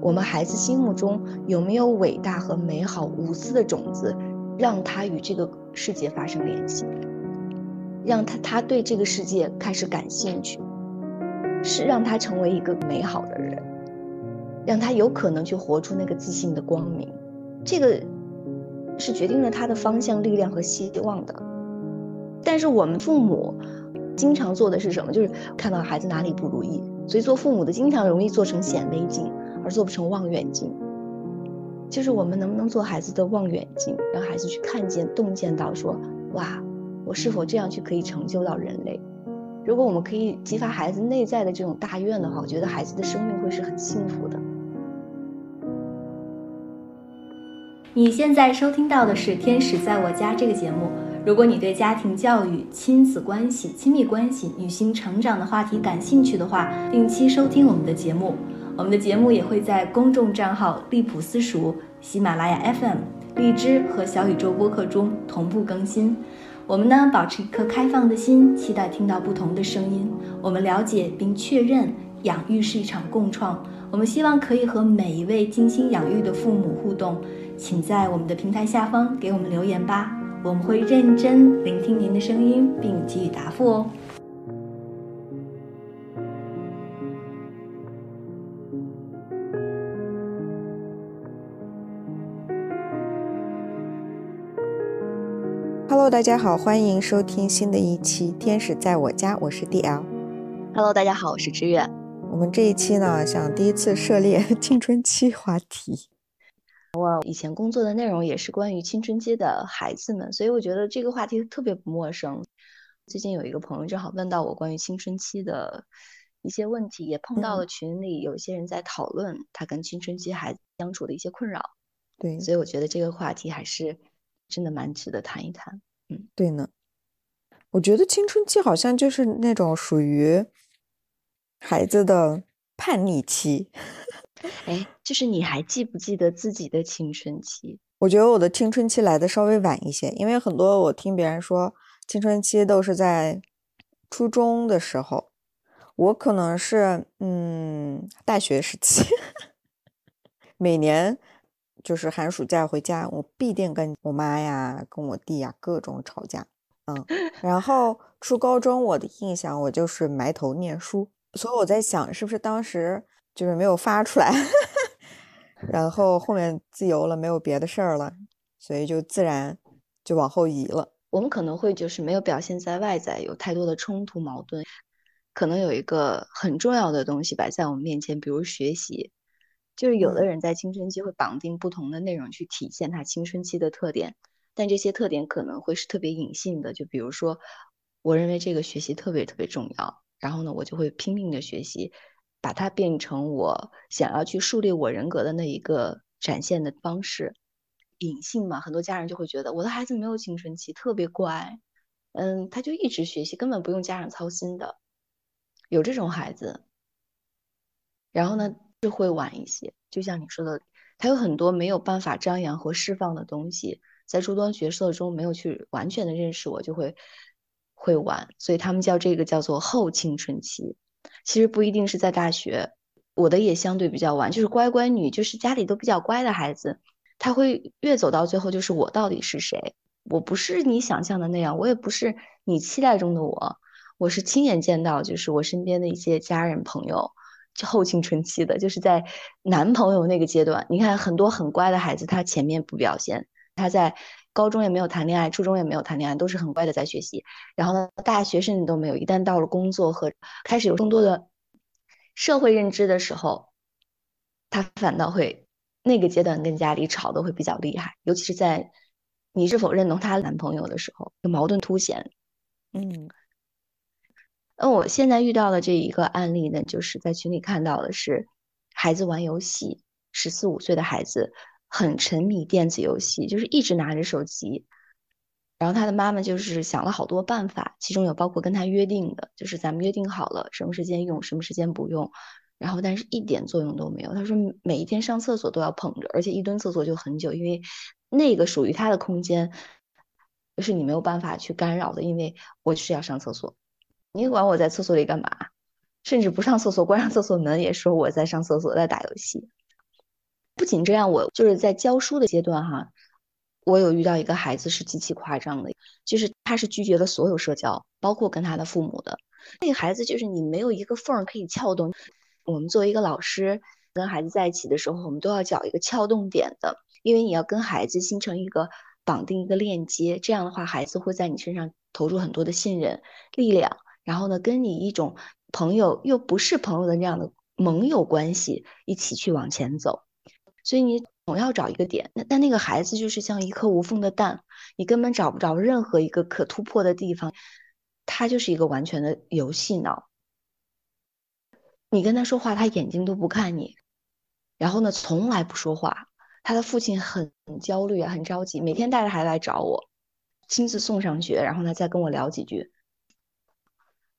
我们孩子心目中有没有伟大和美好无私的种子，让他与这个世界发生联系，让他他对这个世界开始感兴趣，是让他成为一个美好的人，让他有可能去活出那个自信的光明，这个是决定了他的方向、力量和希望的。但是我们父母经常做的是什么？就是看到孩子哪里不如意，所以做父母的经常容易做成显微镜，而做不成望远镜。就是我们能不能做孩子的望远镜，让孩子去看见、洞见到，说哇，我是否这样去可以成就到人类？如果我们可以激发孩子内在的这种大愿的话，我觉得孩子的生命会是很幸福的。你现在收听到的是《天使在我家》这个节目。如果你对家庭教育、亲子关系、亲密关系、女性成长的话题感兴趣的话，定期收听我们的节目。我们的节目也会在公众账号“利普私塾”、喜马拉雅 FM、荔枝和小宇宙播客中同步更新。我们呢，保持一颗开放的心，期待听到不同的声音。我们了解并确认，养育是一场共创。我们希望可以和每一位精心养育的父母互动，请在我们的平台下方给我们留言吧。我们会认真聆听您的声音，并给予答复哦。Hello，大家好，欢迎收听新的一期《天使在我家》，我是 DL。Hello，大家好，我是知远。我们这一期呢，想第一次涉猎青春期话题。我以前工作的内容也是关于青春期的孩子们，所以我觉得这个话题特别不陌生。最近有一个朋友正好问到我关于青春期的一些问题，也碰到了群里有一些人在讨论他跟青春期孩子相处的一些困扰。对，所以我觉得这个话题还是真的蛮值得谈一谈。嗯，对呢。我觉得青春期好像就是那种属于孩子的叛逆期。哎，就是你还记不记得自己的青春期？我觉得我的青春期来的稍微晚一些，因为很多我听别人说青春期都是在初中的时候，我可能是嗯大学时期，每年就是寒暑假回家，我必定跟我妈呀、跟我弟呀各种吵架，嗯，然后初高中我的印象我就是埋头念书，所以我在想是不是当时。就是没有发出来，然后后面自由了，没有别的事儿了，所以就自然就往后移了。我们可能会就是没有表现在外在，有太多的冲突矛盾，可能有一个很重要的东西摆在我们面前，比如学习。就是有的人在青春期会绑定不同的内容去体现他青春期的特点，但这些特点可能会是特别隐性的。就比如说，我认为这个学习特别特别重要，然后呢，我就会拼命的学习。把它变成我想要去树立我人格的那一个展现的方式，隐性嘛，很多家人就会觉得我的孩子没有青春期，特别乖，嗯，他就一直学习，根本不用家长操心的，有这种孩子。然后呢，就会晚一些，就像你说的，他有很多没有办法张扬和释放的东西，在诸多角色中没有去完全的认识我，就会会晚，所以他们叫这个叫做后青春期。其实不一定是在大学，我的也相对比较晚，就是乖乖女，就是家里都比较乖的孩子，他会越走到最后，就是我到底是谁？我不是你想象的那样，我也不是你期待中的我，我是亲眼见到，就是我身边的一些家人朋友，后青春期的，就是在男朋友那个阶段，你看很多很乖的孩子，他前面不表现，他在。高中也没有谈恋爱，初中也没有谈恋爱，都是很乖的在学习。然后呢，大学甚至都没有。一旦到了工作和开始有更多的社会认知的时候，他反倒会那个阶段跟家里吵的会比较厉害，尤其是在你是否认同他男朋友的时候，矛盾凸显。嗯，那我现在遇到的这一个案例呢，就是在群里看到的是孩子玩游戏，十四五岁的孩子。很沉迷电子游戏，就是一直拿着手机。然后他的妈妈就是想了好多办法，其中有包括跟他约定的，就是咱们约定好了什么时间用，什么时间不用。然后但是一点作用都没有。他说每一天上厕所都要捧着，而且一蹲厕所就很久，因为那个属于他的空间，是你没有办法去干扰的，因为我是要上厕所，你管我在厕所里干嘛？甚至不上厕所，关上厕所门也说我在上厕所，在打游戏。不仅这样，我就是在教书的阶段哈，我有遇到一个孩子是极其夸张的，就是他是拒绝了所有社交，包括跟他的父母的。那个孩子就是你没有一个缝可以撬动。我们作为一个老师，跟孩子在一起的时候，我们都要找一个撬动点的，因为你要跟孩子形成一个绑定一个链接，这样的话，孩子会在你身上投入很多的信任力量，然后呢，跟你一种朋友又不是朋友的那样的盟友关系一起去往前走。所以你总要找一个点，那但那个孩子就是像一颗无缝的蛋，你根本找不着任何一个可突破的地方，他就是一个完全的游戏脑。你跟他说话，他眼睛都不看你，然后呢，从来不说话。他的父亲很焦虑啊，很着急，每天带着孩子来找我，亲自送上学，然后呢，再跟我聊几句。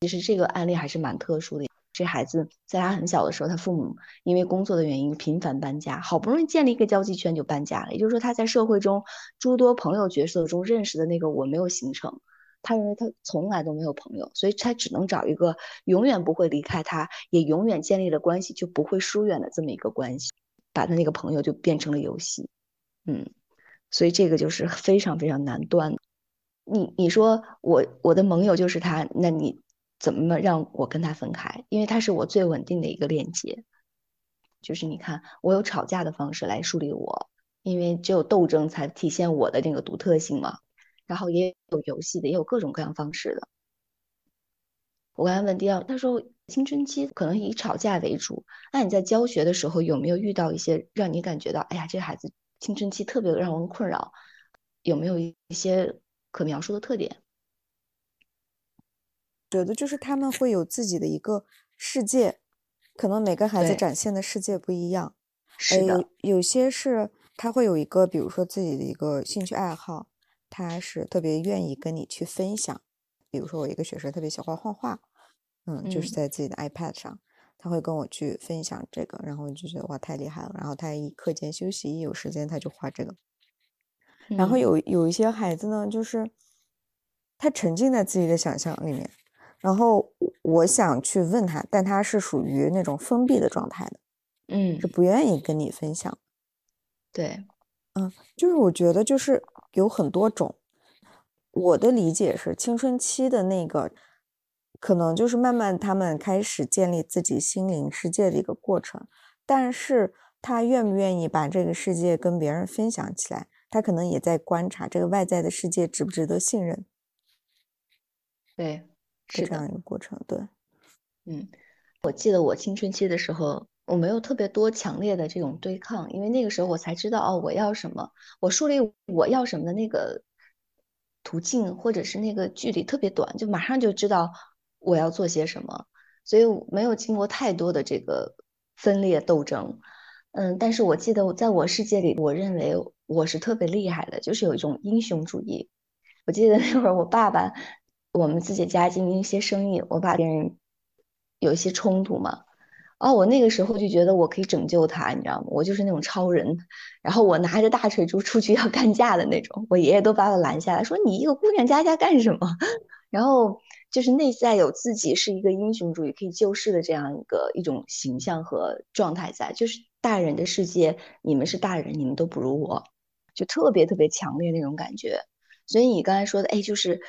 其实这个案例还是蛮特殊的。这孩子在他很小的时候，他父母因为工作的原因频繁搬家，好不容易建立一个交际圈就搬家了。也就是说，他在社会中诸多朋友角色中认识的那个我没有形成。他认为他从来都没有朋友，所以他只能找一个永远不会离开他，也永远建立了关系就不会疏远的这么一个关系，把他那个朋友就变成了游戏，嗯，所以这个就是非常非常难断。你你说我我的盟友就是他，那你怎么让我跟他分开？因为他是我最稳定的一个链接，就是你看我有吵架的方式来树立我，因为只有斗争才体现我的那个独特性嘛。然后也有游戏的，也有各种各样方式的。我刚才问第二，他说青春期可能以吵架为主。那你在教学的时候有没有遇到一些让你感觉到，哎呀，这孩子青春期特别让人困扰？有没有一些可描述的特点？觉得就是他们会有自己的一个世界，可能每个孩子展现的世界不一样。是的，有些是他会有一个，比如说自己的一个兴趣爱好。他是特别愿意跟你去分享，比如说我一个学生特别喜欢画画，嗯，就是在自己的 iPad 上，他会跟我去分享这个，然后我就觉得哇太厉害了。然后他一课间休息一有时间他就画这个。然后有有一些孩子呢，就是他沉浸在自己的想象里面，然后我想去问他，但他是属于那种封闭的状态的，嗯，是不愿意跟你分享。对，嗯，就是我觉得就是。有很多种，我的理解是，青春期的那个可能就是慢慢他们开始建立自己心灵世界的一个过程，但是他愿不愿意把这个世界跟别人分享起来，他可能也在观察这个外在的世界值不值得信任。对，是这样一个过程。对，嗯，我记得我青春期的时候。我没有特别多强烈的这种对抗，因为那个时候我才知道哦，我要什么，我树立我要什么的那个途径或者是那个距离特别短，就马上就知道我要做些什么，所以没有经过太多的这个分裂斗争。嗯，但是我记得我在我世界里，我认为我是特别厉害的，就是有一种英雄主义。我记得那会儿我爸爸，我们自己家经营一些生意，我爸别人有一些冲突嘛。哦，我那个时候就觉得我可以拯救他，你知道吗？我就是那种超人，然后我拿着大锤珠出去要干架的那种。我爷爷都把我拦下来，说你一个姑娘家家干什么？然后就是内在有自己是一个英雄主义可以救世的这样一个一种形象和状态在，就是大人的世界，你们是大人，你们都不如我，就特别特别强烈那种感觉。所以你刚才说的，哎，就是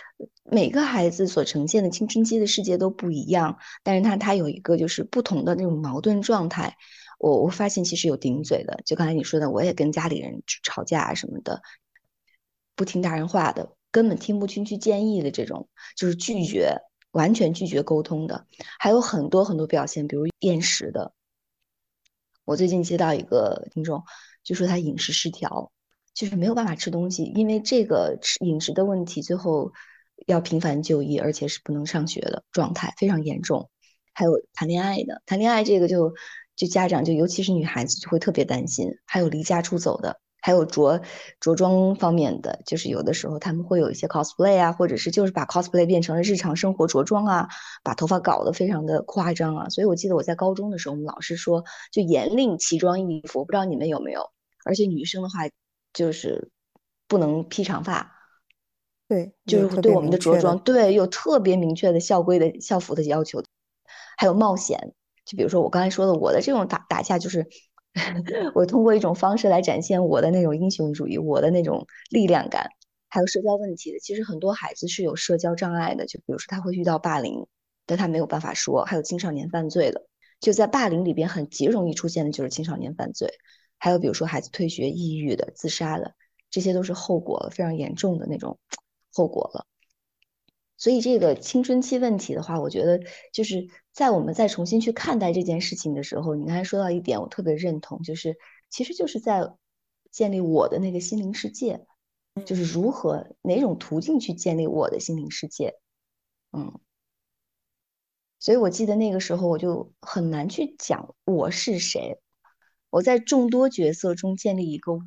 每个孩子所呈现的青春期的世界都不一样，但是他他有一个就是不同的那种矛盾状态。我我发现其实有顶嘴的，就刚才你说的，我也跟家里人吵架什么的，不听大人话的，根本听不进去建议的这种，就是拒绝，完全拒绝沟通的，还有很多很多表现，比如厌食的。我最近接到一个听众，就说他饮食失调。就是没有办法吃东西，因为这个吃饮食的问题，最后要频繁就医，而且是不能上学的状态非常严重。还有谈恋爱的，谈恋爱这个就就家长就尤其是女孩子就会特别担心。还有离家出走的，还有着着装方面的，就是有的时候他们会有一些 cosplay 啊，或者是就是把 cosplay 变成了日常生活着装啊，把头发搞得非常的夸张啊。所以我记得我在高中的时候，我们老师说就严令奇装异服，不知道你们有没有。而且女生的话。就是不能披长发，对，就是对我们的着装，对，有特别明确的校规的校服的要求，还有冒险。就比如说我刚才说的，我的这种打打架就是 我通过一种方式来展现我的那种英雄主义，我的那种力量感，还有社交问题的。其实很多孩子是有社交障碍的，就比如说他会遇到霸凌，但他没有办法说；还有青少年犯罪的，就在霸凌里边很极容易出现的就是青少年犯罪。还有比如说孩子退学、抑郁的、自杀的，这些都是后果非常严重的那种后果了。所以这个青春期问题的话，我觉得就是在我们再重新去看待这件事情的时候，你刚才说到一点，我特别认同，就是其实就是在建立我的那个心灵世界，就是如何哪种途径去建立我的心灵世界，嗯。所以我记得那个时候我就很难去讲我是谁，我在众多角色中建立一个我。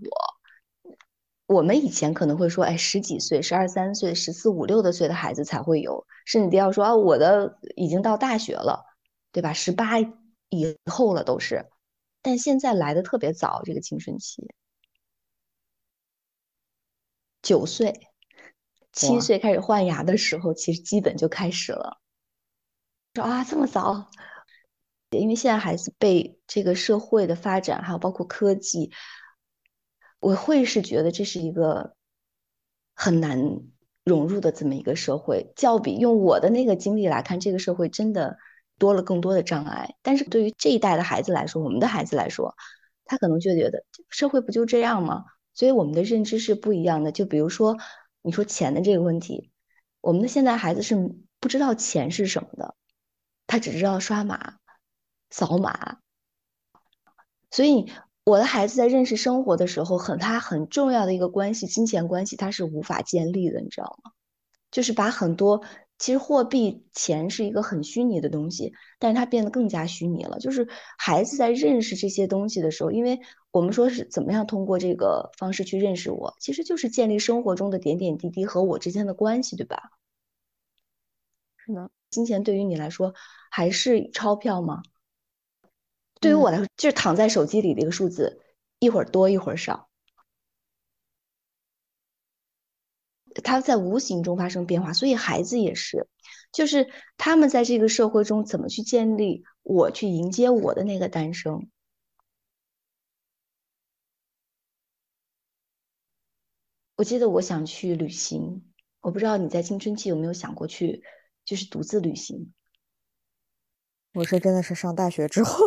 我们以前可能会说，哎，十几岁、十二三岁、十四五六的岁的孩子才会有，甚至都要说啊，我的已经到大学了，对吧？十八以后了都是，但现在来的特别早，这个青春期，九岁、七岁开始换牙的时候，其实基本就开始了。说啊，这么早？因为现在孩子被这个社会的发展，还有包括科技。我会是觉得这是一个很难融入的这么一个社会，较比用我的那个经历来看，这个社会真的多了更多的障碍。但是对于这一代的孩子来说，我们的孩子来说，他可能就觉得社会不就这样吗？所以我们的认知是不一样的。就比如说你说钱的这个问题，我们的现在孩子是不知道钱是什么的，他只知道刷码、扫码，所以。我的孩子在认识生活的时候，很他很重要的一个关系，金钱关系，他是无法建立的，你知道吗？就是把很多其实货币钱是一个很虚拟的东西，但是它变得更加虚拟了。就是孩子在认识这些东西的时候，因为我们说是怎么样通过这个方式去认识我，其实就是建立生活中的点点滴滴和我之间的关系，对吧？是的，金钱对于你来说还是钞票吗？对于我来说，就是躺在手机里的一个数字，一会儿多一会儿少，它在无形中发生变化。所以孩子也是，就是他们在这个社会中怎么去建立我去迎接我的那个诞生。我记得我想去旅行，我不知道你在青春期有没有想过去，就是独自旅行。我是真的是上大学之后。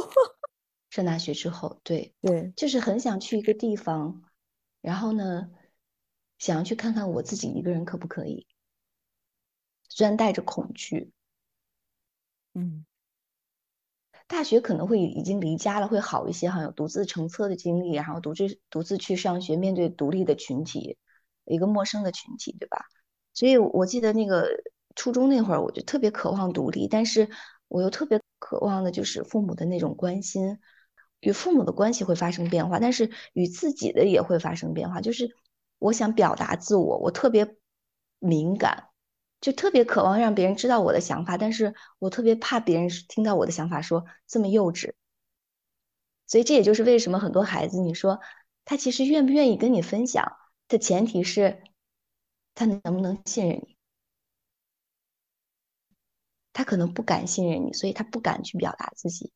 上大学之后，对对，就是很想去一个地方，然后呢，想要去看看我自己一个人可不可以，虽然带着恐惧。嗯，大学可能会已经离家了，会好一些，哈，有独自乘车的经历，然后独自独自去上学，面对独立的群体，一个陌生的群体，对吧？所以我记得那个初中那会儿，我就特别渴望独立，但是我又特别渴望的就是父母的那种关心。与父母的关系会发生变化，但是与自己的也会发生变化。就是我想表达自我，我特别敏感，就特别渴望让别人知道我的想法，但是我特别怕别人听到我的想法说这么幼稚。所以这也就是为什么很多孩子，你说他其实愿不愿意跟你分享的前提是，他能不能信任你？他可能不敢信任你，所以他不敢去表达自己。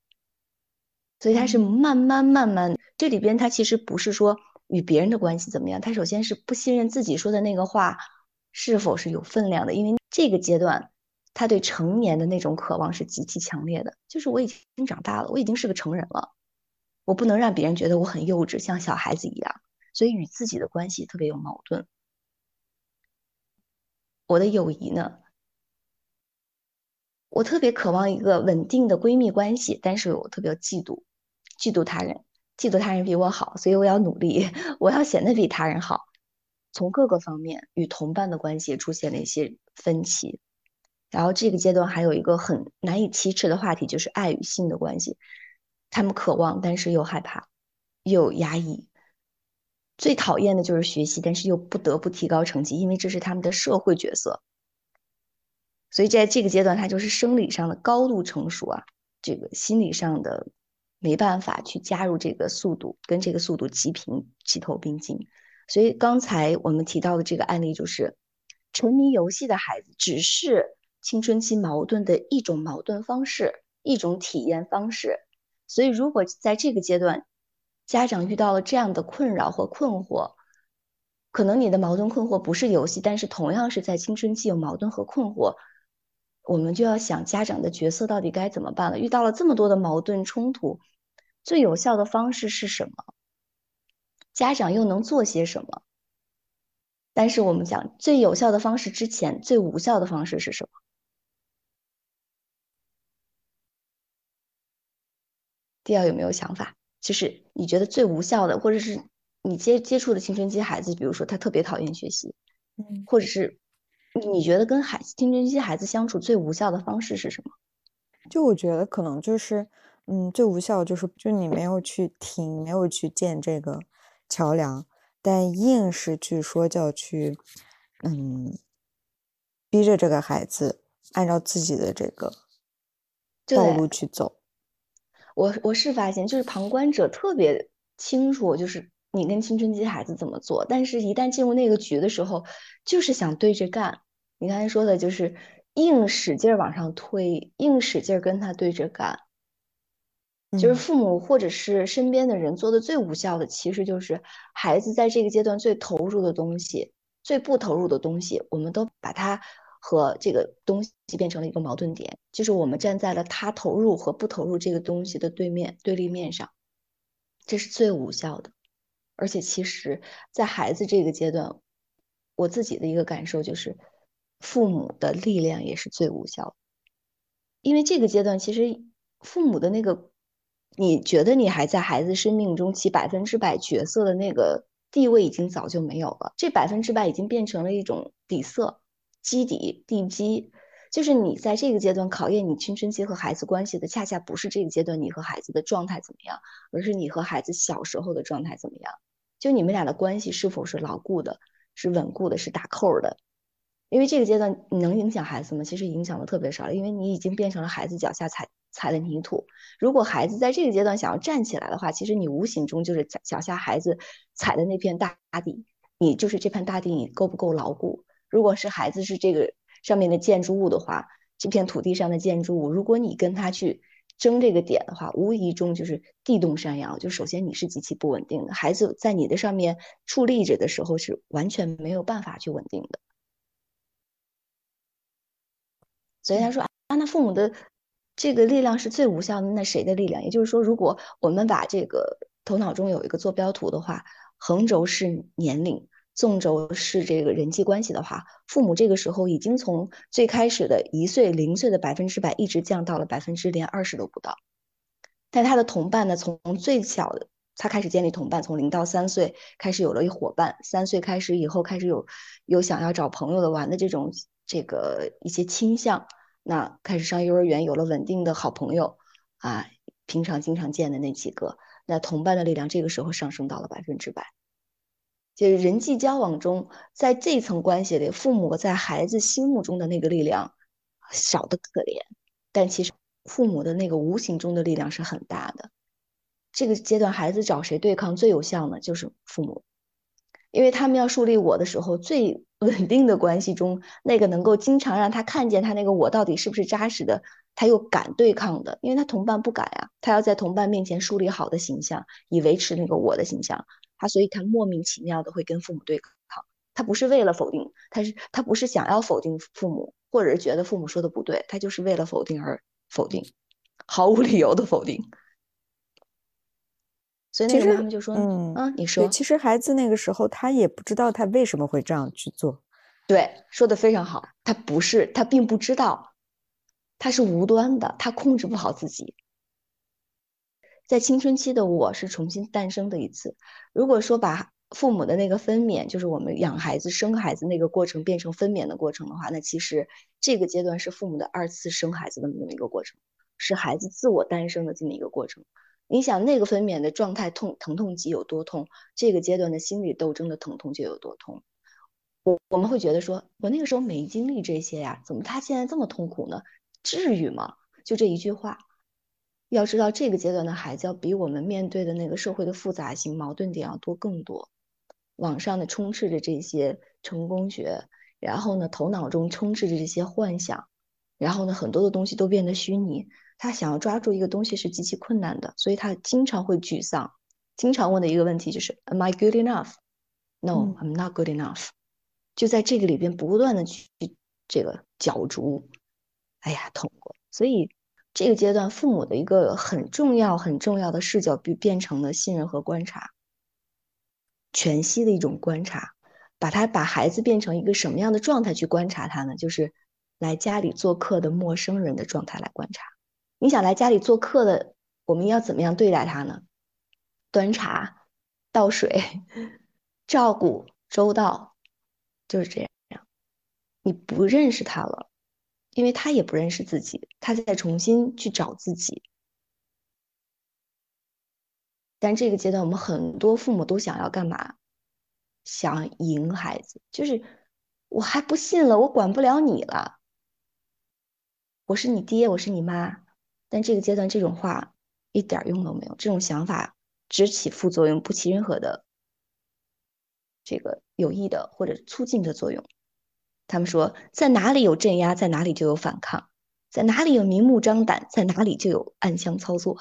所以他是慢慢慢慢，这里边他其实不是说与别人的关系怎么样，他首先是不信任自己说的那个话是否是有分量的，因为这个阶段他对成年的那种渴望是极其强烈的，就是我已经长大了，我已经是个成人了，我不能让别人觉得我很幼稚，像小孩子一样，所以与自己的关系特别有矛盾。我的友谊呢，我特别渴望一个稳定的闺蜜关系，但是我特别嫉妒。嫉妒他人，嫉妒他人比我好，所以我要努力，我要显得比他人好。从各个方面与同伴的关系出现了一些分歧。然后这个阶段还有一个很难以启齿的话题，就是爱与性的关系。他们渴望，但是又害怕，又压抑。最讨厌的就是学习，但是又不得不提高成绩，因为这是他们的社会角色。所以在这个阶段，他就是生理上的高度成熟啊，这个心理上的。没办法去加入这个速度，跟这个速度齐平、齐头并进。所以刚才我们提到的这个案例，就是沉迷游戏的孩子，只是青春期矛盾的一种矛盾方式，一种体验方式。所以如果在这个阶段，家长遇到了这样的困扰或困惑，可能你的矛盾困惑不是游戏，但是同样是在青春期有矛盾和困惑，我们就要想家长的角色到底该怎么办了。遇到了这么多的矛盾冲突，最有效的方式是什么？家长又能做些什么？但是我们讲最有效的方式之前，最无效的方式是什么？第二有没有想法？就是你觉得最无效的，或者是你接接触的青春期孩子，比如说他特别讨厌学习，嗯，或者是你觉得跟孩子青春期孩子相处最无效的方式是什么？就我觉得可能就是，嗯，最无效就是就你没有去听，没有去建这个桥梁，但硬是去说教去，嗯，逼着这个孩子按照自己的这个道路去走。我我是发现，就是旁观者特别清楚，就是你跟青春期孩子怎么做，但是一旦进入那个局的时候，就是想对着干。你刚才说的就是硬使劲往上推，硬使劲跟他对着干。就是父母或者是身边的人做的最无效的，其实就是孩子在这个阶段最投入的东西，最不投入的东西，我们都把它。和这个东西变成了一个矛盾点，就是我们站在了他投入和不投入这个东西的对面对立面上，这是最无效的。而且，其实，在孩子这个阶段，我自己的一个感受就是，父母的力量也是最无效的。因为这个阶段，其实父母的那个，你觉得你还在孩子生命中起百分之百角色的那个地位，已经早就没有了。这百分之百已经变成了一种底色。基底地基，就是你在这个阶段考验你青春期和孩子关系的，恰恰不是这个阶段你和孩子的状态怎么样，而是你和孩子小时候的状态怎么样。就你们俩的关系是否是牢固的，是稳固的，是打扣的。因为这个阶段你能影响孩子吗？其实影响的特别少，因为你已经变成了孩子脚下踩踩的泥土。如果孩子在这个阶段想要站起来的话，其实你无形中就是脚下孩子踩的那片大地，你就是这片大地，你够不够牢固？如果是孩子是这个上面的建筑物的话，这片土地上的建筑物，如果你跟他去争这个点的话，无疑中就是地动山摇。就首先你是极其不稳定的，孩子在你的上面矗立着的时候是完全没有办法去稳定的。所以他说啊，那父母的这个力量是最无效的，那谁的力量？也就是说，如果我们把这个头脑中有一个坐标图的话，横轴是年龄。纵轴是这个人际关系的话，父母这个时候已经从最开始的一岁零岁的百分之百，一直降到了百分之连二十都不到。但他的同伴呢，从最小的他开始建立同伴，从零到三岁开始有了一伙伴，三岁开始以后开始有有想要找朋友的玩的这种这个一些倾向，那开始上幼儿园有了稳定的好朋友啊，平常经常见的那几个，那同伴的力量这个时候上升到了百分之百。就是人际交往中，在这层关系里，父母在孩子心目中的那个力量少的可怜，但其实父母的那个无形中的力量是很大的。这个阶段，孩子找谁对抗最有效呢？就是父母，因为他们要树立我的时候，最 稳定的关系中，那个能够经常让他看见他那个我到底是不是扎实的，他又敢对抗的，因为他同伴不敢呀，他要在同伴面前树立好的形象，以维持那个我的形象。他所以，他莫名其妙的会跟父母对抗。他不是为了否定，他是他不是想要否定父母，或者是觉得父母说的不对，他就是为了否定而否定，毫无理由的否定。所以那个妈妈就说：“嗯，嗯，你说，其实孩子那个时候他也不知道他为什么会这样去做。”对，说的非常好。他不是，他并不知道，他是无端的，他控制不好自己。在青春期的我是重新诞生的一次。如果说把父母的那个分娩，就是我们养孩子、生孩子那个过程变成分娩的过程的话，那其实这个阶段是父母的二次生孩子的那么一个过程，是孩子自我诞生的这么一个过程。你想那个分娩的状态痛疼痛级有多痛，这个阶段的心理斗争的疼痛就有多痛。我我们会觉得说，我那个时候没经历这些呀，怎么他现在这么痛苦呢？至于吗？就这一句话。要知道，这个阶段的孩子要比我们面对的那个社会的复杂性、矛盾点要多更多。网上的充斥着这些成功学，然后呢，头脑中充斥着这些幻想，然后呢，很多的东西都变得虚拟。他想要抓住一个东西是极其困难的，所以他经常会沮丧，经常问的一个问题就是：Am I good enough？No, I'm not good enough。就在这个里边不断的去这个角逐，哎呀，痛过。所以这个阶段父母的一个很重要、很重要的视角，变变成了信任和观察，全息的一种观察，把他把孩子变成一个什么样的状态去观察他呢？就是来家里做客的陌生人的状态来观察。你想来家里做客的，我们要怎么样对待他呢？端茶、倒水、照顾周到，就是这样。你不认识他了。因为他也不认识自己，他在重新去找自己。但这个阶段，我们很多父母都想要干嘛？想赢孩子，就是我还不信了，我管不了你了。我是你爹，我是你妈。但这个阶段，这种话一点用都没有，这种想法只起副作用，不起任何的这个有益的或者促进的作用。他们说，在哪里有镇压，在哪里就有反抗；在哪里有明目张胆，在哪里就有暗箱操作，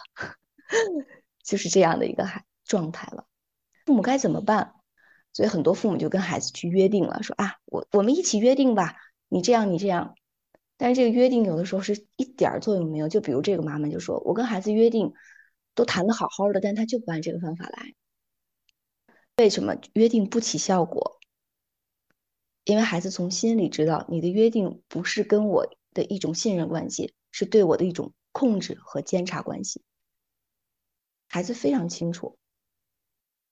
就是这样的一个孩状态了。父母该怎么办？所以很多父母就跟孩子去约定了，说啊，我我们一起约定吧，你这样，你这样。但是这个约定有的时候是一点作用没有。就比如这个妈妈就说，我跟孩子约定，都谈的好好的，但他就不按这个方法来。为什么约定不起效果？因为孩子从心里知道，你的约定不是跟我的一种信任关系，是对我的一种控制和监察关系。孩子非常清楚，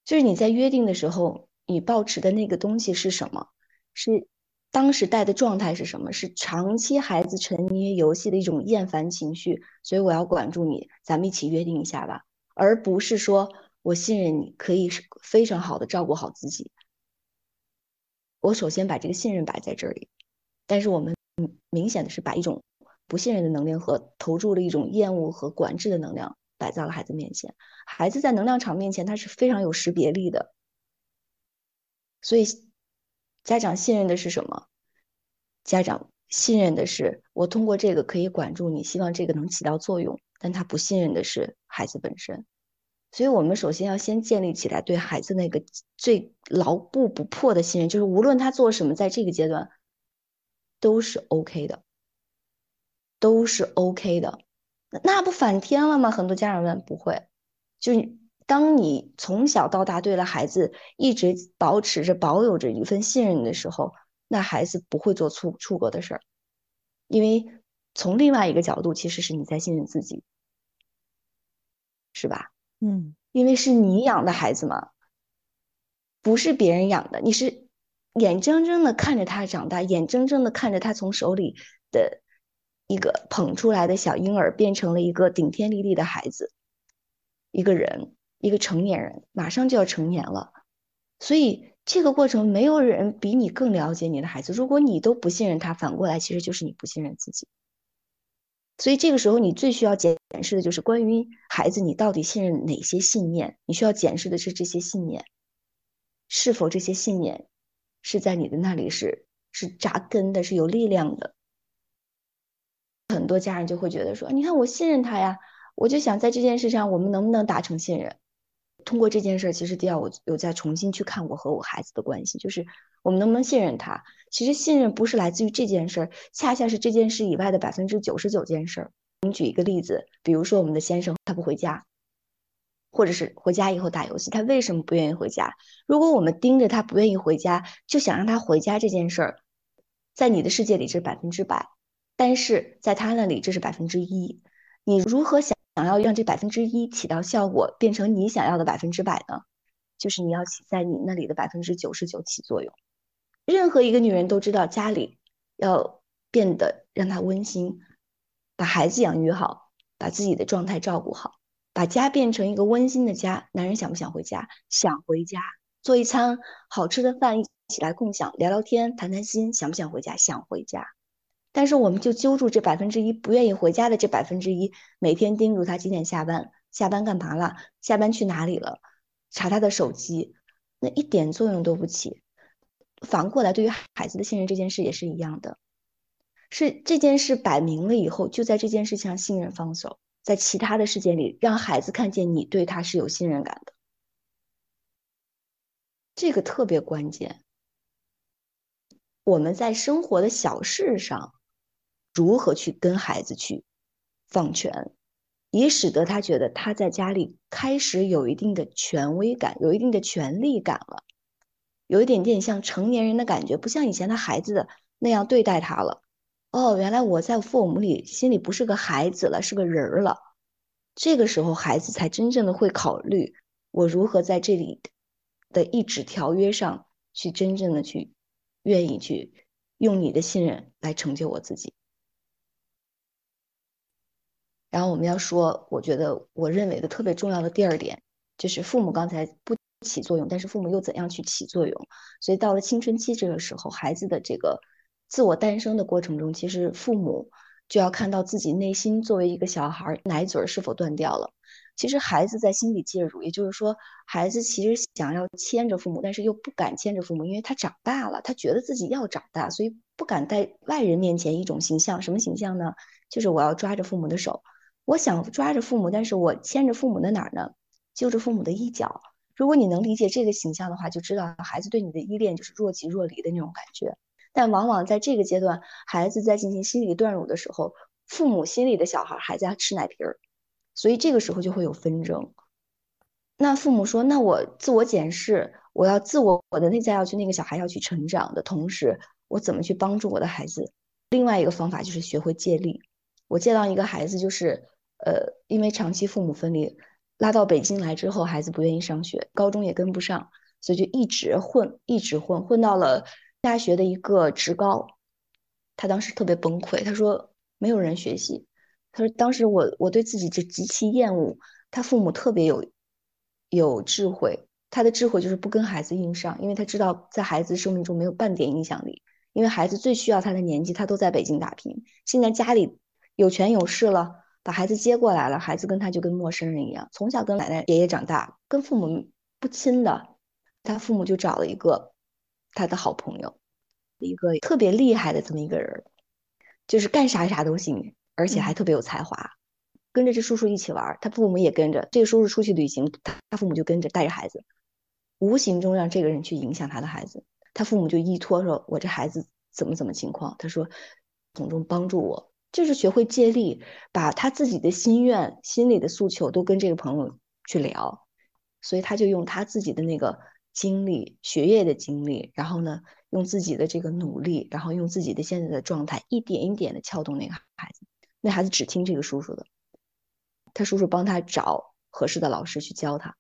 就是你在约定的时候，你保持的那个东西是什么？是当时带的状态是什么？是长期孩子沉迷于游戏的一种厌烦情绪，所以我要管住你，咱们一起约定一下吧，而不是说我信任你可以非常好的照顾好自己。我首先把这个信任摆在这里，但是我们明显的是把一种不信任的能量和投注了一种厌恶和管制的能量摆在了孩子面前。孩子在能量场面前，他是非常有识别力的。所以，家长信任的是什么？家长信任的是我通过这个可以管住你，希望这个能起到作用。但他不信任的是孩子本身。所以我们首先要先建立起来对孩子那个最牢固不破的信任，就是无论他做什么，在这个阶段都是 OK 的，都是 OK 的。那不反天了吗？很多家长问，不会，就是当你从小到大对了孩子一直保持着、保有着一份信任的时候，那孩子不会做出出格的事儿，因为从另外一个角度，其实是你在信任自己，是吧？嗯，因为是你养的孩子嘛，不是别人养的。你是眼睁睁的看着他长大，眼睁睁的看着他从手里的一个捧出来的小婴儿变成了一个顶天立地的孩子，一个人，一个成年人，马上就要成年了。所以这个过程，没有人比你更了解你的孩子。如果你都不信任他，反过来其实就是你不信任自己。所以这个时候，你最需要检视的就是关于孩子，你到底信任哪些信念？你需要检视的是这些信念，是否这些信念是在你的那里是是扎根的，是有力量的。很多家人就会觉得说：“你看，我信任他呀，我就想在这件事上，我们能不能达成信任？通过这件事，其实第二，我有再重新去看我和我孩子的关系，就是我们能不能信任他。”其实信任不是来自于这件事儿，恰恰是这件事以外的百分之九十九件事儿。我们举一个例子，比如说我们的先生他不回家，或者是回家以后打游戏，他为什么不愿意回家？如果我们盯着他不愿意回家，就想让他回家这件事儿，在你的世界里是百分之百，但是在他那里这是百分之一。你如何想想要让这百分之一起到效果，变成你想要的百分之百呢？就是你要起在你那里的百分之九十九起作用。任何一个女人都知道，家里要变得让她温馨，把孩子养育好，把自己的状态照顾好，把家变成一个温馨的家。男人想不想回家？想回家，做一餐好吃的饭，一起来共享，聊聊天，谈谈心。想不想回家？想回家。但是我们就揪住这百分之一不愿意回家的这百分之一，每天叮嘱他几点下班，下班干嘛了，下班去哪里了，查他的手机，那一点作用都不起。反过来，对于孩子的信任这件事也是一样的，是这件事摆明了以后，就在这件事情上信任放手，在其他的事件里，让孩子看见你对他是有信任感的，这个特别关键。我们在生活的小事上，如何去跟孩子去放权，以使得他觉得他在家里开始有一定的权威感，有一定的权利感了，有一点点像成年人的感觉，不像以前的孩子的那样对待他了。哦，原来我在父母里心里不是个孩子了，是个人儿了。这个时候，孩子才真正的会考虑我如何在这里的一纸条约上去真正的去。愿意去用你的信任来成就我自己。然后我们要说，我觉得我认为的特别重要的第二点，就是父母刚才不起作用，但是父母又怎样去起作用？所以到了青春期这个时候，孩子的这个自我诞生的过程中，其实父母就要看到自己内心作为一个小孩奶嘴是否断掉了。其实孩子在心里介入，也就是说，孩子其实想要牵着父母，但是又不敢牵着父母，因为他长大了，他觉得自己要长大，所以不敢在外人面前一种形象。什么形象呢？就是我要抓着父母的手，我想抓着父母，但是我牵着父母的哪儿呢？揪着父母的衣角。如果你能理解这个形象的话，就知道孩子对你的依恋就是若即若离的那种感觉。但往往在这个阶段，孩子在进行心理断乳的时候，父母心里的小孩还在吃奶瓶儿。所以这个时候就会有纷争。那父母说：“那我自我检视，我要自我我的内在要去那个小孩要去成长的同时，我怎么去帮助我的孩子？另外一个方法就是学会借力。我见到一个孩子，就是呃，因为长期父母分离，拉到北京来之后，孩子不愿意上学，高中也跟不上，所以就一直混，一直混，混到了大学的一个职高。他当时特别崩溃，他说没有人学习。”他说：“当时我我对自己就极其厌恶。他父母特别有有智慧，他的智慧就是不跟孩子硬上，因为他知道在孩子生命中没有半点影响力。因为孩子最需要他的年纪，他都在北京打拼。现在家里有权有势了，把孩子接过来了，孩子跟他就跟陌生人一样，从小跟奶奶爷爷长大，跟父母不亲的。他父母就找了一个他的好朋友，一个特别厉害的这么一个人，就是干啥啥都行。”而且还特别有才华，跟着这叔叔一起玩，他父母也跟着。这个叔叔出去旅行，他他父母就跟着带着孩子，无形中让这个人去影响他的孩子。他父母就依托说：“我这孩子怎么怎么情况？”他说：“从中帮助我，就是学会借力，把他自己的心愿、心里的诉求都跟这个朋友去聊。所以他就用他自己的那个经历、学业的经历，然后呢，用自己的这个努力，然后用自己的现在的状态，一点一点的撬动那个孩子。”那孩子只听这个叔叔的，他叔叔帮他找合适的老师去教他。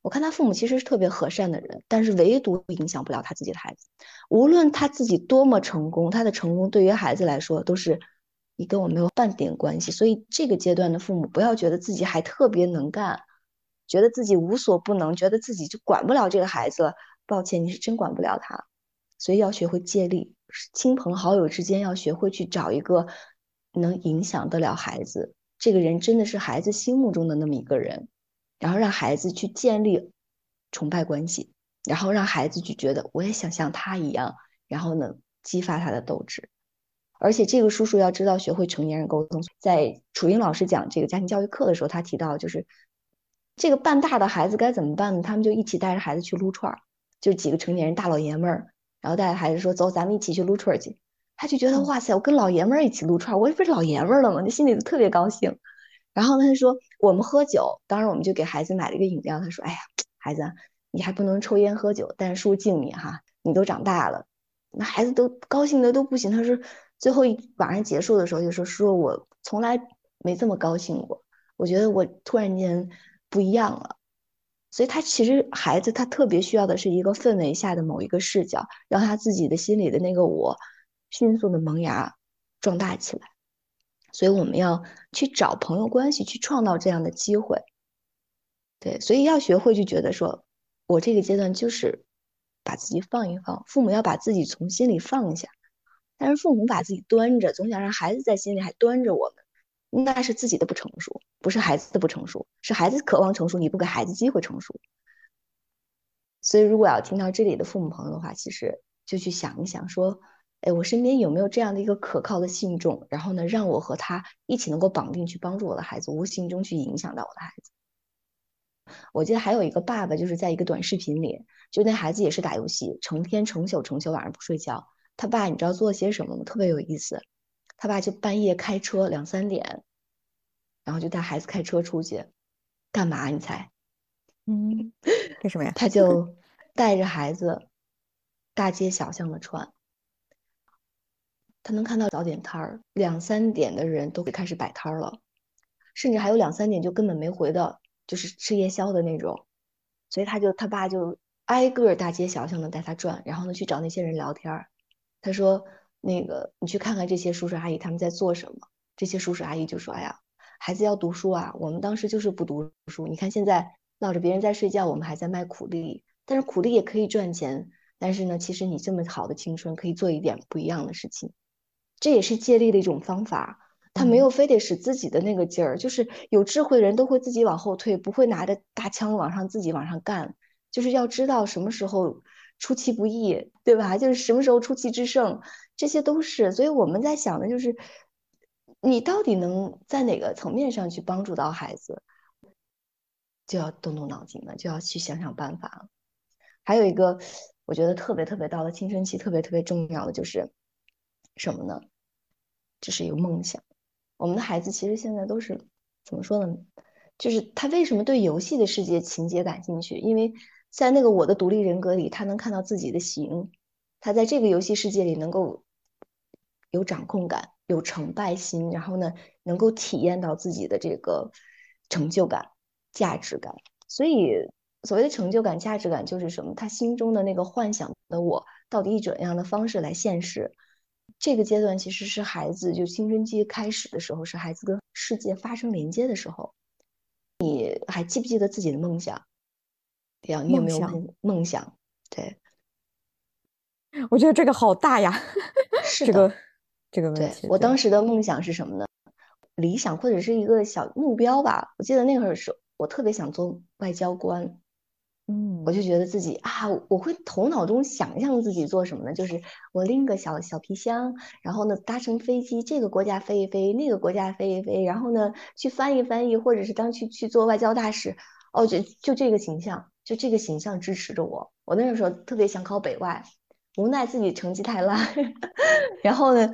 我看他父母其实是特别和善的人，但是唯独影响不了他自己的孩子。无论他自己多么成功，他的成功对于孩子来说都是你跟我没有半点关系。所以这个阶段的父母不要觉得自己还特别能干，觉得自己无所不能，觉得自己就管不了这个孩子了。抱歉，你是真管不了他。所以要学会借力，亲朋好友之间要学会去找一个。能影响得了孩子，这个人真的是孩子心目中的那么一个人，然后让孩子去建立崇拜关系，然后让孩子去觉得我也想像他一样，然后呢激发他的斗志。而且这个叔叔要知道学会成年人沟通，在楚英老师讲这个家庭教育课的时候，他提到就是这个半大的孩子该怎么办呢？他们就一起带着孩子去撸串儿，就几个成年人大老爷们儿，然后带着孩子说走，咱们一起去撸串儿去。他就觉得哇塞，我跟老爷们儿一起撸串，我这不是老爷们儿了吗？那心里就特别高兴。然后他就说我们喝酒，当时我们就给孩子买了一个饮料。他说：“哎呀，孩子，你还不能抽烟喝酒，但是叔敬你哈，你都长大了。”那孩子都高兴的都不行。他说最后一晚上结束的时候就说：“说我从来没这么高兴过，我觉得我突然间不一样了。”所以他其实孩子他特别需要的是一个氛围下的某一个视角，让他自己的心里的那个我。迅速的萌芽、壮大起来，所以我们要去找朋友关系，去创造这样的机会。对，所以要学会就觉得说，我这个阶段就是把自己放一放，父母要把自己从心里放下。但是父母把自己端着，总想让孩子在心里还端着我们，那是自己的不成熟，不是孩子的不成熟，是孩子渴望成熟，你不给孩子机会成熟。所以，如果要听到这里的父母朋友的话，其实就去想一想说。哎，我身边有没有这样的一个可靠的信众？然后呢，让我和他一起能够绑定，去帮助我的孩子，无形中去影响到我的孩子。我记得还有一个爸爸，就是在一个短视频里，就那孩子也是打游戏，成天成宿成宿，晚上不睡觉。他爸你知道做些什么吗？特别有意思。他爸就半夜开车两三点，然后就带孩子开车出去，干嘛？你猜？嗯，干什么呀？他就带着孩子大街小巷的串，他能看到早点摊儿，两三点的人都会开始摆摊了，甚至还有两三点就根本没回的，就是吃夜宵的那种。所以他就他爸就挨个大街小巷的带他转，然后呢去找那些人聊天儿。他说：“那个你去看看这些叔叔阿姨他们在做什么。”这些叔叔阿姨就说：“哎呀，孩子要读书啊，我们当时就是不读书。你看现在。”闹着别人在睡觉，我们还在卖苦力，但是苦力也可以赚钱。但是呢，其实你这么好的青春，可以做一点不一样的事情，这也是借力的一种方法。他没有非得使自己的那个劲儿，就是有智慧的人都会自己往后退，不会拿着大枪往上自己往上干。就是要知道什么时候出其不意，对吧？就是什么时候出奇制胜，这些都是。所以我们在想的就是，你到底能在哪个层面上去帮助到孩子？就要动动脑筋了，就要去想想办法了。还有一个，我觉得特别特别到了青春期特别特别重要的就是什么呢？就是有梦想。我们的孩子其实现在都是怎么说呢？就是他为什么对游戏的世界情节感兴趣？因为在那个我的独立人格里，他能看到自己的形，他在这个游戏世界里能够有掌控感、有成败心，然后呢，能够体验到自己的这个成就感。价值感，所以所谓的成就感、价值感就是什么？他心中的那个幻想的我，到底以怎样的方式来现实？这个阶段其实是孩子就青春期开始的时候，是孩子跟世界发生连接的时候。你还记不记得自己的梦想？对呀，你有没有梦想？对，我觉得这个好大呀。是这个这个问题。我当时的梦想是什么呢？理想或者是一个小目标吧。我记得那会儿是。我特别想做外交官，嗯，我就觉得自己啊，我会头脑中想象自己做什么呢？就是我拎个小小皮箱，然后呢搭乘飞机，这个国家飞一飞，那个国家飞一飞，然后呢去翻译翻译，或者是当去去做外交大使。哦，就就这个形象，就这个形象支持着我。我那个时候特别想考北外，无奈自己成绩太烂，然后呢，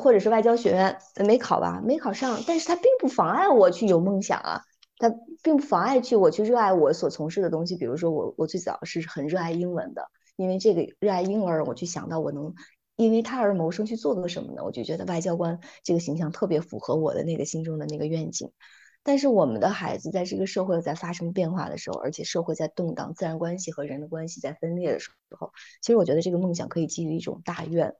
或者是外交学院没考吧，没考上，但是他并不妨碍我去有梦想啊。它并不妨碍去我去热爱我所从事的东西，比如说我我最早是很热爱英文的，因为这个热爱婴儿，我去想到我能因为他而谋生去做个什么呢？我就觉得外交官这个形象特别符合我的那个心中的那个愿景。但是我们的孩子在这个社会在发生变化的时候，而且社会在动荡，自然关系和人的关系在分裂的时候，其实我觉得这个梦想可以基于一种大愿，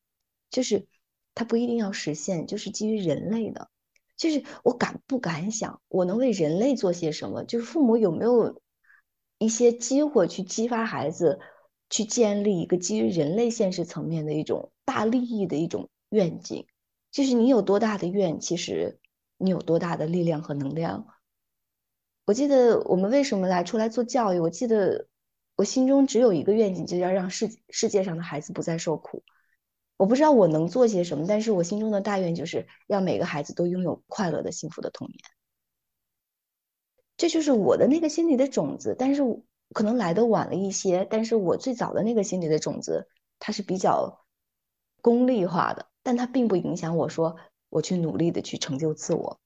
就是它不一定要实现，就是基于人类的。就是我敢不敢想，我能为人类做些什么？就是父母有没有一些机会去激发孩子，去建立一个基于人类现实层面的一种大利益的一种愿景？就是你有多大的愿，其实你有多大的力量和能量。我记得我们为什么来出来做教育？我记得我心中只有一个愿景，就要让世世界上的孩子不再受苦。我不知道我能做些什么，但是我心中的大愿就是让每个孩子都拥有快乐的、幸福的童年。这就是我的那个心里的种子，但是可能来的晚了一些。但是我最早的那个心里的种子，它是比较功利化的，但它并不影响我说我去努力的去成就自我。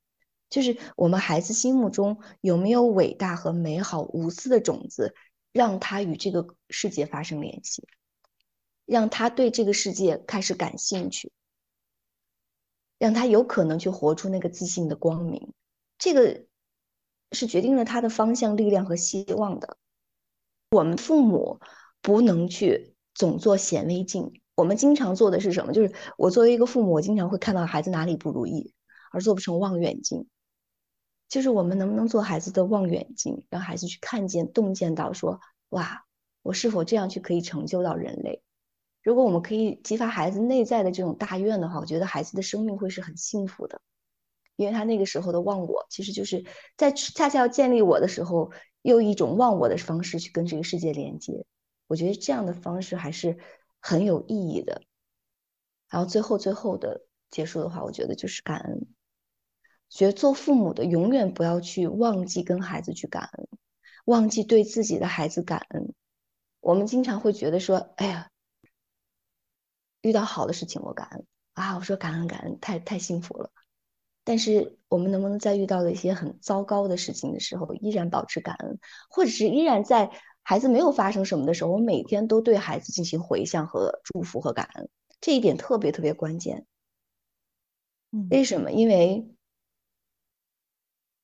就是我们孩子心目中有没有伟大和美好无私的种子，让他与这个世界发生联系。让他对这个世界开始感兴趣，让他有可能去活出那个自信的光明，这个是决定了他的方向、力量和希望的。我们父母不能去总做显微镜，我们经常做的是什么？就是我作为一个父母，我经常会看到孩子哪里不如意，而做不成望远镜。就是我们能不能做孩子的望远镜，让孩子去看见、洞见到，说哇，我是否这样去可以成就到人类？如果我们可以激发孩子内在的这种大愿的话，我觉得孩子的生命会是很幸福的，因为他那个时候的忘我，其实就是在恰恰要建立我的时候，用一种忘我的方式去跟这个世界连接。我觉得这样的方式还是很有意义的。然后最后最后的结束的话，我觉得就是感恩。觉得做父母的永远不要去忘记跟孩子去感恩。忘记对自己的孩子感恩。我们经常会觉得说，哎呀，遇到好的事情我感恩啊，我说感恩感恩，太太幸福了。但是我们能不能在遇到了一些很糟糕的事情的时候，依然保持感恩，或者是依然在孩子没有发生什么的时候，我每天都对孩子进行回向和祝福和感恩，这一点特别特别关键。为什么？因为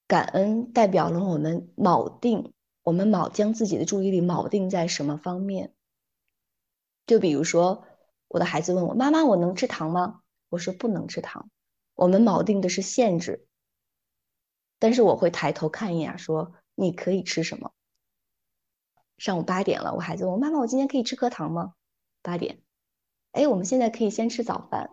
感恩代表了我们锚定，我们锚将自己的注意力锚定在什么方面？就比如说，我的孩子问我：“妈妈，我能吃糖吗？”我说：“不能吃糖。”我们锚定的是限制，但是我会抬头看一眼，说你可以吃什么？上午八点了，我孩子问我妈妈，我今天可以吃颗糖吗？八点，哎，我们现在可以先吃早饭，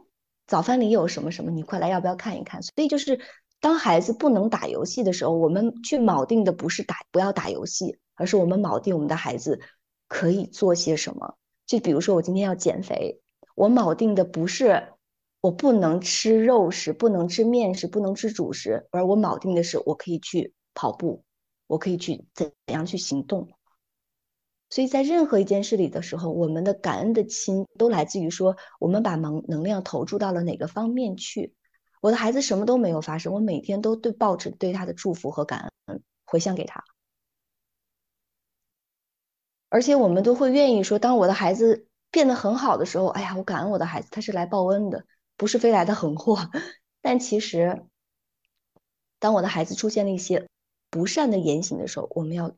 早饭里有什么什么？你快来，要不要看一看？所以就是当孩子不能打游戏的时候，我们去锚定的不是打不要打游戏，而是我们锚定我们的孩子可以做些什么。就比如说我今天要减肥，我锚定的不是。我不能吃肉食，不能吃面食，不能吃主食，而我铆定的是，我可以去跑步，我可以去怎样去行动。所以在任何一件事里的时候，我们的感恩的心都来自于说，我们把能能量投注到了哪个方面去。我的孩子什么都没有发生，我每天都对抱着对他的祝福和感恩回向给他，而且我们都会愿意说，当我的孩子变得很好的时候，哎呀，我感恩我的孩子，他是来报恩的。不是飞来的横祸，但其实，当我的孩子出现了一些不善的言行的时候，我们要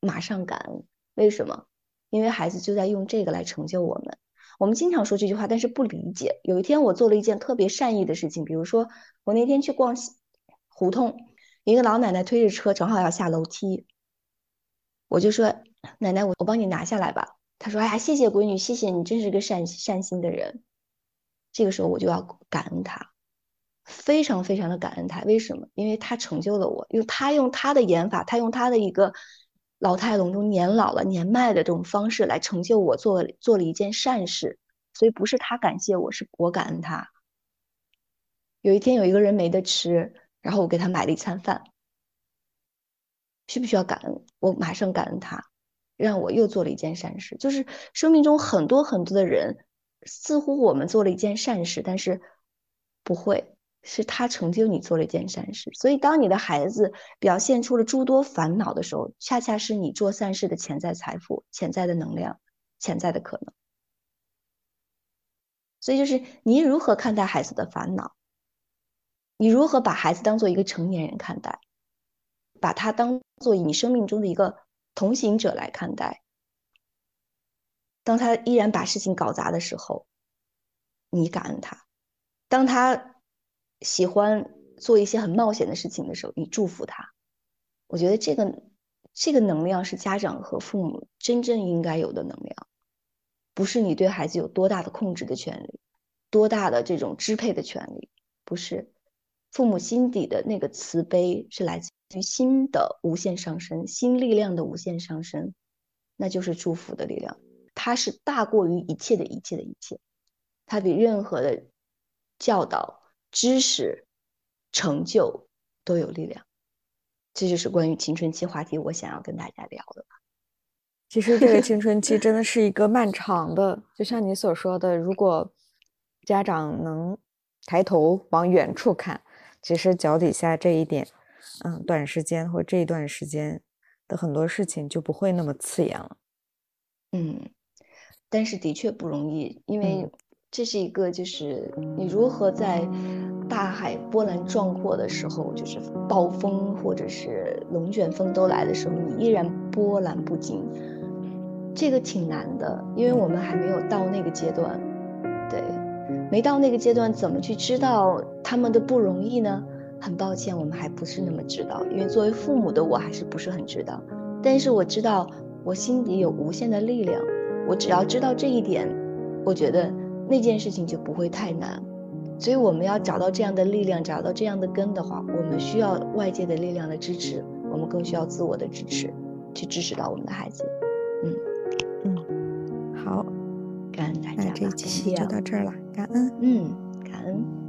马上感恩。为什么？因为孩子就在用这个来成就我们。我们经常说这句话，但是不理解。有一天，我做了一件特别善意的事情，比如说，我那天去逛胡同，一个老奶奶推着车，正好要下楼梯，我就说：“奶奶，我我帮你拿下来吧。”她说：“哎呀，谢谢闺女，谢谢你，真是个善善心的人。”这个时候我就要感恩他，非常非常的感恩他。为什么？因为他成就了我，用他用他的演法，他用他的一个老态龙钟、年老了年迈的这种方式来成就我，做做了一件善事。所以不是他感谢我，是我感恩他。有一天有一个人没得吃，然后我给他买了一餐饭，需不需要感恩？我马上感恩他，让我又做了一件善事。就是生命中很多很多的人。似乎我们做了一件善事，但是不会是他成就你做了一件善事。所以，当你的孩子表现出了诸多烦恼的时候，恰恰是你做善事的潜在财富、潜在的能量、潜在的可能。所以，就是你如何看待孩子的烦恼？你如何把孩子当做一个成年人看待？把他当做你生命中的一个同行者来看待？当他依然把事情搞砸的时候，你感恩他；当他喜欢做一些很冒险的事情的时候，你祝福他。我觉得这个这个能量是家长和父母真正应该有的能量，不是你对孩子有多大的控制的权利，多大的这种支配的权利，不是。父母心底的那个慈悲是来自于心的无限上升，心力量的无限上升，那就是祝福的力量。它是大过于一切的一切的一切，它比任何的教导、知识、成就都有力量。这就是关于青春期话题，我想要跟大家聊的吧。其实这个青春期真的是一个漫长的，就像你所说的，如果家长能抬头往远处看，其实脚底下这一点，嗯，短时间或这一段时间的很多事情就不会那么刺眼了。嗯。但是的确不容易，因为这是一个，就是你如何在大海波澜壮阔的时候，就是暴风或者是龙卷风都来的时候，你依然波澜不惊，这个挺难的，因为我们还没有到那个阶段，对，没到那个阶段，怎么去知道他们的不容易呢？很抱歉，我们还不是那么知道，因为作为父母的我还是不是很知道，但是我知道我心底有无限的力量。我只要知道这一点，我觉得那件事情就不会太难。所以我们要找到这样的力量，找到这样的根的话，我们需要外界的力量的支持，我们更需要自我的支持，去支持到我们的孩子。嗯嗯，好，感恩大家，那这期就到这儿了，感恩，嗯，感恩。